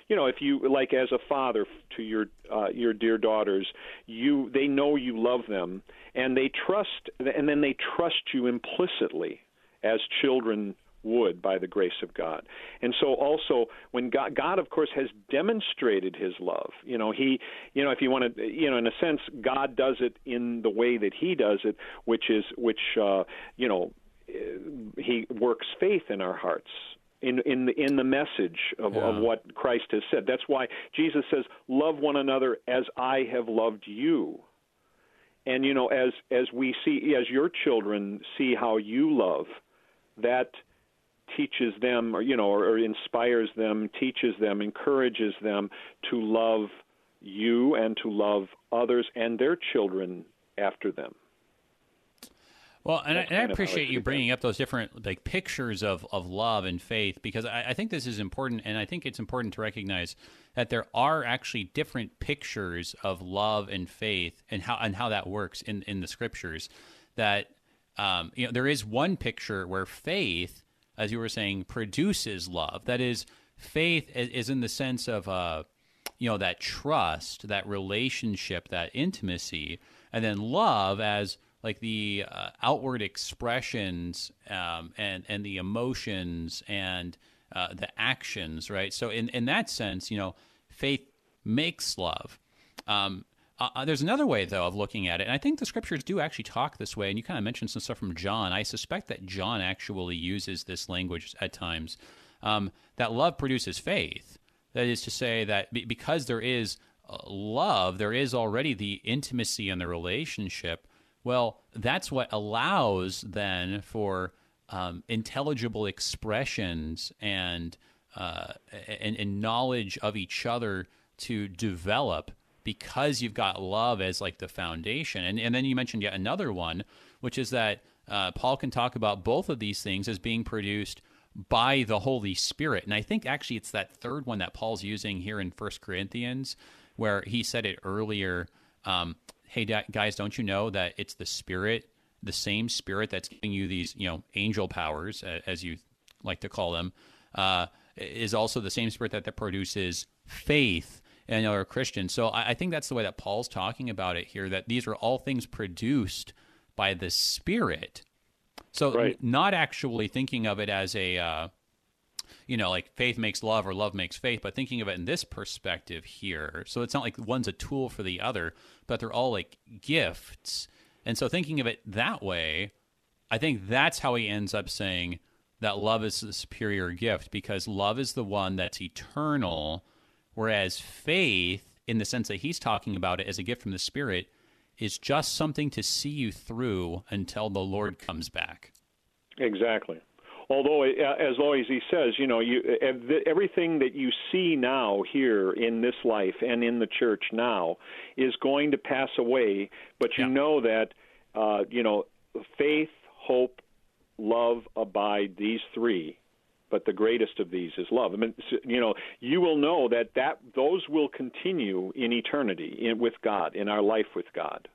Speaker 2: you know if you like as a father to your uh, your dear daughters you they know you love them and they trust and then they trust you implicitly as children would by the grace of God. And so also when God God of course has demonstrated his love. You know, he you know if you want to you know in a sense God does it in the way that he does it which is which uh you know he works faith in our hearts in in the, in the message of, yeah. of what Christ has said. That's why Jesus says, "Love one another as I have loved you." And you know, as as we see, as your children see how you love, that teaches them, or you know, or, or inspires them, teaches them, encourages them to love you and to love others and their children after them.
Speaker 1: Well, and I, and I, appreciate you bringing up those different like pictures of, of love and faith because I, I, think this is important, and I think it's important to recognize that there are actually different pictures of love and faith and how and how that works in, in the scriptures. That um, you know there is one picture where faith, as you were saying, produces love. That is, faith is in the sense of uh, you know that trust, that relationship, that intimacy, and then love as like the uh, outward expressions um, and and the emotions and uh, the actions, right? So in in that sense, you know, faith makes love. Um, Uh, uh, there's another way, though, of looking at it, and I think the scriptures do actually talk this way. And you kind of mentioned some stuff from John. I suspect that John actually uses this language at times. Um, that love produces faith. That is to say that because there is uh, love, there is already the intimacy in the relationship. Well, that's what allows then for um, intelligible expressions and, uh, and, and knowledge of each other to develop because you've got love as like the foundation. And, and then you mentioned yet another one, which is that uh, Paul can talk about both of these things as being produced by the Holy Spirit. And I think actually it's that third one that Paul's using here in First Corinthians, where he said it earlier. Um, hey, guys, don't you know that it's the Spirit, the same Spirit that's giving you these, you know, angel powers, as you like to call them, uh, is also the same Spirit that, that produces faith and are Christian. So I, I think that's the way that Paul's talking about it here. That these are all things produced by the Spirit. So right. not actually thinking of it as a, uh, you know, like faith makes love or love makes faith, but thinking of it in this perspective here. So it's not like one's a tool for the other, but they're all like gifts. And so thinking of it that way, I think that's how he ends up saying that love is the superior gift because love is the one that's eternal Whereas faith, in the sense that he's talking about it as a gift from the Spirit, is just something to see you through until the Lord comes back.
Speaker 2: Exactly. Although, as always, he says, you know, you, everything that you see now here in this life and in the church now is going to pass away. But you yeah. know that, uh, you know, faith, hope, love abide. These three but the greatest of these is love. I mean, you know, you will know that that those will continue in eternity in, with God in our life with God.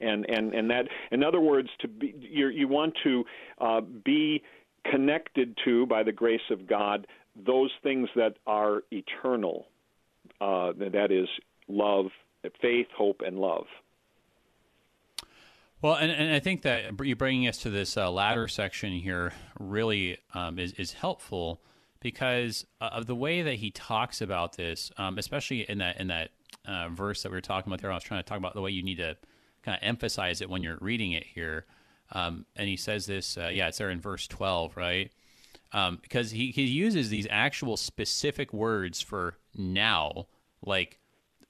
Speaker 2: And and and that, in other words, to be you you want to uh, be connected to by the grace of God those things that are eternal. Uh, that is love, faith, hope, and love.
Speaker 1: Well, and, and I think that you bringing us to this uh, latter section here really um, is, is helpful because of the way that he talks about this, um, especially in that in that uh, verse that we were talking about there. I was trying to talk about the way you need to kind of emphasize it when you're reading it here. Um, and he says this, uh, yeah, it's there in verse 12, right? Um, because he, he uses these actual specific words for now, like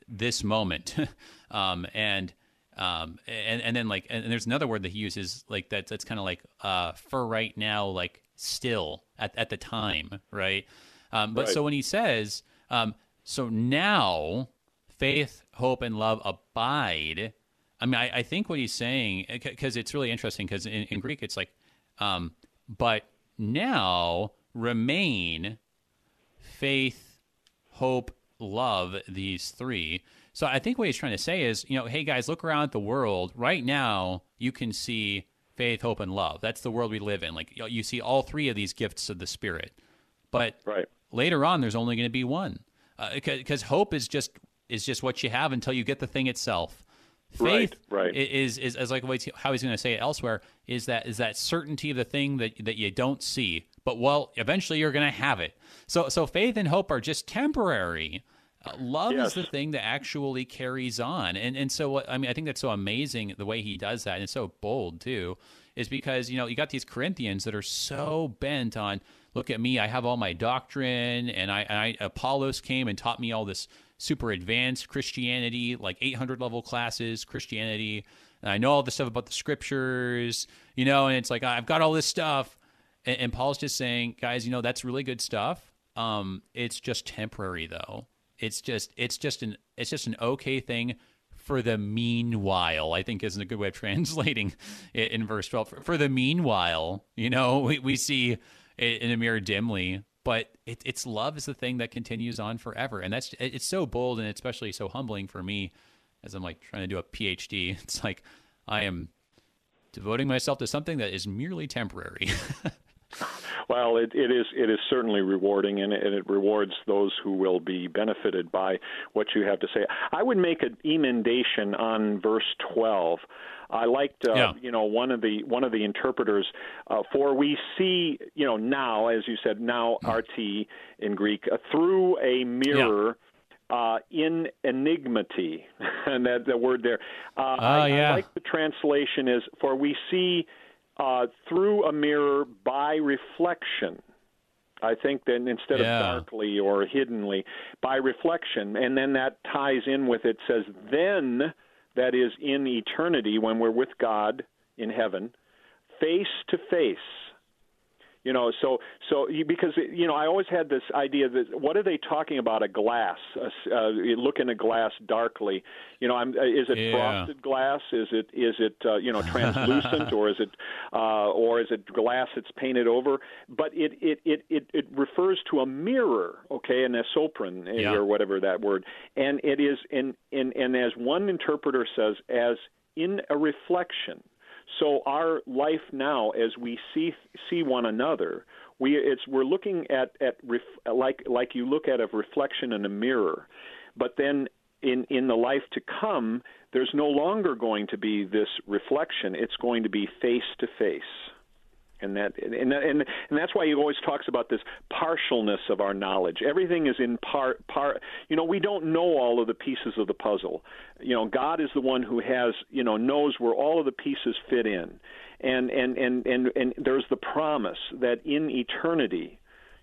Speaker 1: this moment. Um, and um, and and then like and there's another word that he uses like that that's kind of like uh, for right now, like still at at the time, right? Um, but right. so when he says, um, so now faith, hope, and love abide. I mean, I, I think what he's saying because it's really interesting because in, in, Greek it's like, um, but now remain faith, hope, love. These three. So I think what he's trying to say is, you know, hey guys, look around at the world. Right now, you can see faith, hope, and love. That's the world we live in. Like you see all three of these gifts of the Spirit. But
Speaker 2: right.
Speaker 1: later on, there's only going to be one, because uh, hope is just is just what you have until you get the thing itself. Faith
Speaker 2: right, right.
Speaker 1: Is, is is like how he's going to say it elsewhere is that is that certainty of the thing that that you don't see, but well, eventually you're going to have it. So so faith and hope are just temporary. Uh, love yes. is the thing that actually carries on, and and so I mean I think that's so amazing the way he does that, and it's so bold too, is because you know you got these Corinthians that are so bent on look at me, I have all my doctrine, and I, and I Apollos came and taught me all this super advanced Christianity, like 800 level classes Christianity, and I know all this stuff about the scriptures, you know, and it's like I've got all this stuff, and, and Paul's just saying, guys, you know that's really good stuff. Um, it's just temporary though it's just it's just an it's just an okay thing for the meanwhile. I think isn't a good way of translating it in verse twelve. For, for the meanwhile, you know, we, we see it in a mirror dimly, but it, it's love is the thing that continues on forever, and that's it's so bold and especially so humbling for me as I'm like trying to do a PhD. It's like I am devoting myself to something that is merely temporary.
Speaker 2: Well, it, it is it is certainly rewarding, and it, and it rewards those who will be benefited by what you have to say. I would make an emendation on verse twelve. I liked, uh, yeah. you know, one of the one of the interpreters. Uh, for we see, you know, now, as you said, now arti in Greek, uh, through a mirror. Yeah uh, in enigmati, and that the word there. Uh,
Speaker 1: Oh,
Speaker 2: I,
Speaker 1: yeah.
Speaker 2: I like the translation is for we see uh, through a mirror by reflection. I think that instead
Speaker 1: Yeah.
Speaker 2: of darkly or hiddenly, by reflection, and then that ties in with it says then that is in eternity when we're with God in heaven, face to face. You know, so so you, because you know, I always had this idea that what are they talking about? A glass, a uh, you look in a glass darkly. You know, I'm, uh, is it
Speaker 1: Yeah.
Speaker 2: frosted glass? Is it is it uh, you know translucent or is it uh, or is it glass that's painted over? But it it it it, it refers to a mirror, okay, an esoptron eh,
Speaker 1: Yeah.
Speaker 2: or whatever that word, and it is in in and as one interpreter says, as in a reflection. So our life now, as we see see one another, we it's we're looking at at ref, like like you look at a reflection in a mirror, but then in in the life to come, there's no longer going to be this reflection. It's going to be face to face. And that and, and and that's why he always talks about this partialness of our knowledge. Everything is in part part. You know, we don't know all of the pieces of the puzzle. You know, God is the one who has you know knows where all of the pieces fit in, and and and and and there's the promise that in eternity,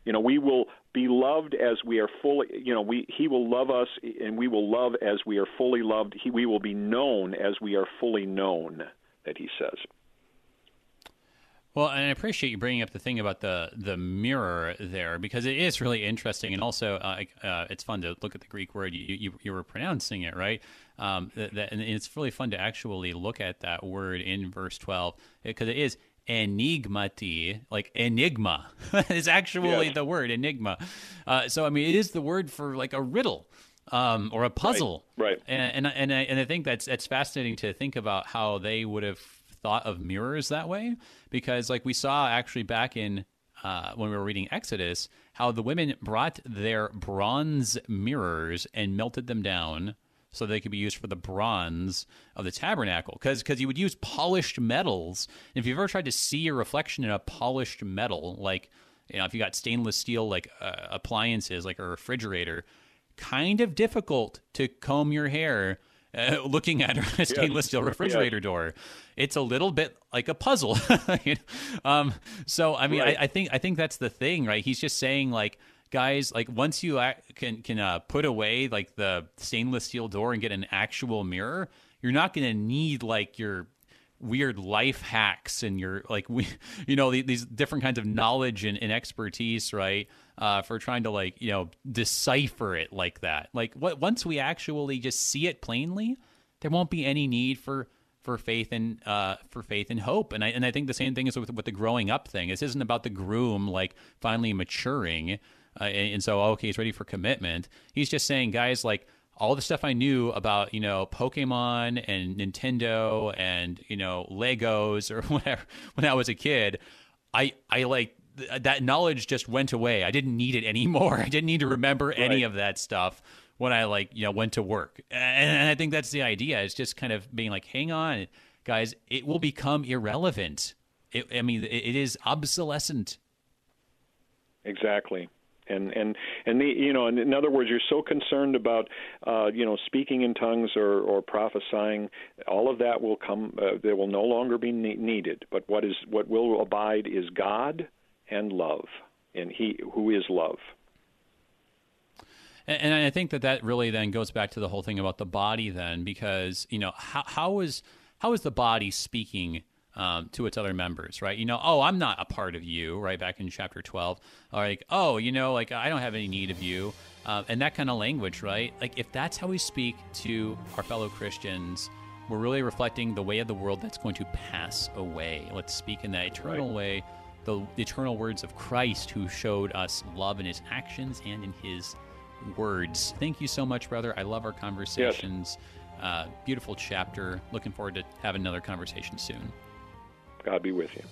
Speaker 2: you know, we will be loved as we are fully. You know, we He will love us, and we will love as we are fully loved. He, we will be known as we are fully known. That He says.
Speaker 1: Well, and I appreciate you bringing up the thing about the the mirror there because it is really interesting, and also uh, uh, it's fun to look at the Greek word you you, you were pronouncing it right. Um, that, that, and it's really fun to actually look at that word in verse twelve because it is enigmati, like enigma is actually
Speaker 2: Yes.
Speaker 1: the word enigma. Uh, so I mean, it is the word for like a riddle um, or a puzzle,
Speaker 2: right.
Speaker 1: And and and I, and I think that's that's fascinating to think about how they would have thought of mirrors that way? Because like we saw actually back in uh, when we were reading Exodus how the women brought their bronze mirrors and melted them down so they could be used for the bronze of the tabernacle. Because because you would use polished metals. If you've ever tried to see your reflection in a polished metal like you know if you got stainless steel like uh, appliances like a refrigerator kind of difficult to comb your hair uh, looking at a stainless steel refrigerator door. It's a little bit like a puzzle. You know? um, so I mean,
Speaker 2: Right.
Speaker 1: I, I think I think that's the thing, right? He's just saying like. Guys, like once you can can uh, put away like the stainless steel door and get an actual mirror, you're not going to need like your weird life hacks and your like we you know these different kinds of knowledge and, and expertise right uh, for trying to like you know decipher it like that. Like what once we actually just see it plainly there won't be any need for for faith and uh, for faith and hope. And I and I think the same thing is with, with the growing up thing. This isn't about the groom like finally maturing uh, and, and so okay he's ready for commitment. He's just saying guys like all the stuff I knew about, you know, Pokemon and Nintendo and, you know, Legos or whatever when I was a kid, I I like th- that knowledge just went away. I didn't need it anymore. I didn't need to remember any of that stuff when I like, you know, went to work. And, and I think that's the idea. It's just kind of being like, hang on, guys, it will become irrelevant. It, I mean, it, it is obsolescent.
Speaker 2: Exactly. And and and the you know in, in other words you're so concerned about uh, you know speaking in tongues or or prophesying all of that will come uh, they will no longer be ne- needed but what is what will abide is God and love and he who is love
Speaker 1: And, I think that that really then goes back to the whole thing about the body, then, because you know how how is how is the body speaking um, to its other members, right? You know, oh, I'm not a part of you, right? Back in chapter twelve, or like, oh, you know, like I don't have any need of you, uh, and that kind of language, right? Like if that's how we speak to our fellow Christians. We're really reflecting the way of the world that's going to pass away. Let's speak in that eternal way, the, eternal words of Christ, who showed us love in his actions and in his words. Thank you so much, brother. I love our conversations. Uh, beautiful chapter. Looking forward to having another conversation soon.
Speaker 2: God be with you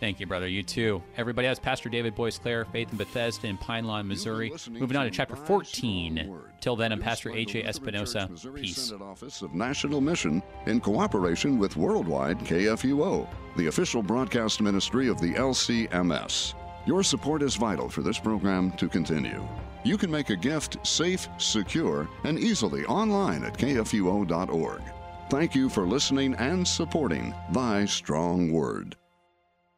Speaker 1: Thank you, brother. You too. Everybody else, Pastor David Boyce Clare, Faith in Bethesda in Pine Lawn, Missouri. Moving on to chapter 14. Till then, I'm Pastor
Speaker 4: by the
Speaker 1: A.J.
Speaker 4: Lutheran
Speaker 1: Espinosa.
Speaker 4: Church, Missouri
Speaker 1: Peace.
Speaker 4: Synod Office of National Mission in cooperation with Worldwide KFUO, the official broadcast ministry of the LCMS. Your support is vital for this program to continue. You can make a gift safe, secure, and easily online at kfuo.org. Thank you for listening and supporting Thy Strong Word.